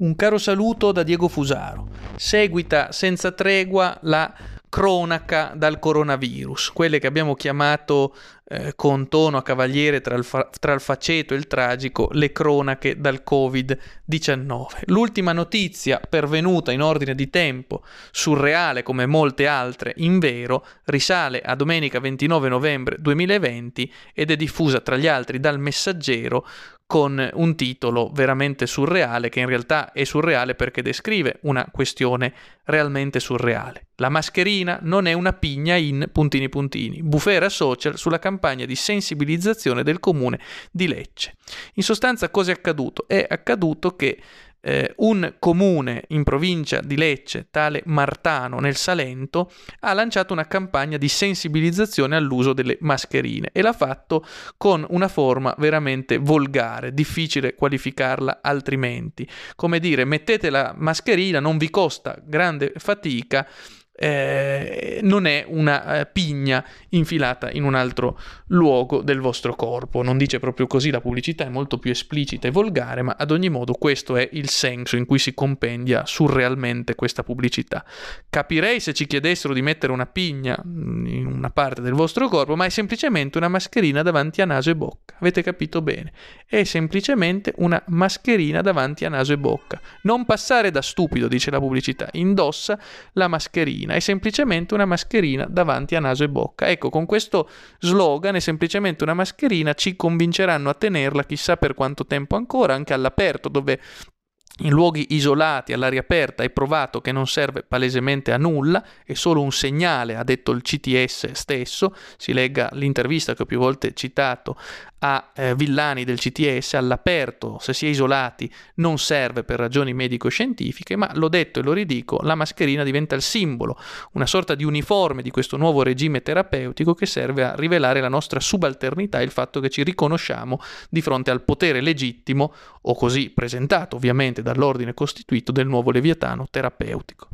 Un caro saluto da Diego Fusaro. Seguita senza tregua la cronaca dal coronavirus, quelle che abbiamo chiamato eh, con tono a cavaliere tra il, fa- tra il faceto e il tragico, le cronache dal Covid-19. L'ultima notizia pervenuta in ordine di tempo, surreale come molte altre, in vero, risale a domenica 29 novembre 2020 ed è diffusa tra gli altri dal messaggero con un titolo veramente surreale che in realtà è surreale perché descrive una questione realmente surreale. La mascherina non è una pigna in puntini puntini. Bufera social sulla campagna di sensibilizzazione del comune di Lecce. In sostanza cosa è accaduto? È accaduto che eh, un comune in provincia di Lecce, tale Martano nel Salento, ha lanciato una campagna di sensibilizzazione all'uso delle mascherine e l'ha fatto con una forma veramente volgare, difficile qualificarla altrimenti. Come dire, mettete la mascherina, non vi costa grande fatica eh, non è una eh, pigna infilata in un altro luogo del vostro corpo. Non dice proprio così, la pubblicità è molto più esplicita e volgare, ma ad ogni modo questo è il senso in cui si compendia surrealmente questa pubblicità. Capirei se ci chiedessero di mettere una pigna mm, in una parte del vostro corpo, ma è semplicemente una mascherina davanti a naso e bocca. Avete capito bene? È semplicemente una mascherina davanti a naso e bocca. Non passare da stupido, dice la pubblicità, indossa la mascherina mascherina, è semplicemente una mascherina davanti a naso e bocca. Ecco, con questo slogan è semplicemente una mascherina, ci convinceranno a tenerla chissà per quanto tempo ancora, anche all'aperto dove in luoghi isolati, all'aria aperta, è provato che non serve palesemente a nulla, è solo un segnale, ha detto il CTS stesso, si legga l'intervista che ho più volte citato a eh, Villani del CTS, all'aperto, se si è isolati, non serve per ragioni medico-scientifiche, ma l'ho detto e lo ridico, la mascherina diventa il simbolo, una sorta di uniforme di questo nuovo regime terapeutico che serve a rivelare la nostra subalternità e il fatto che ci riconosciamo di fronte al potere legittimo, o così presentato ovviamente dall'ordine costituito del nuovo Leviatano terapeutico.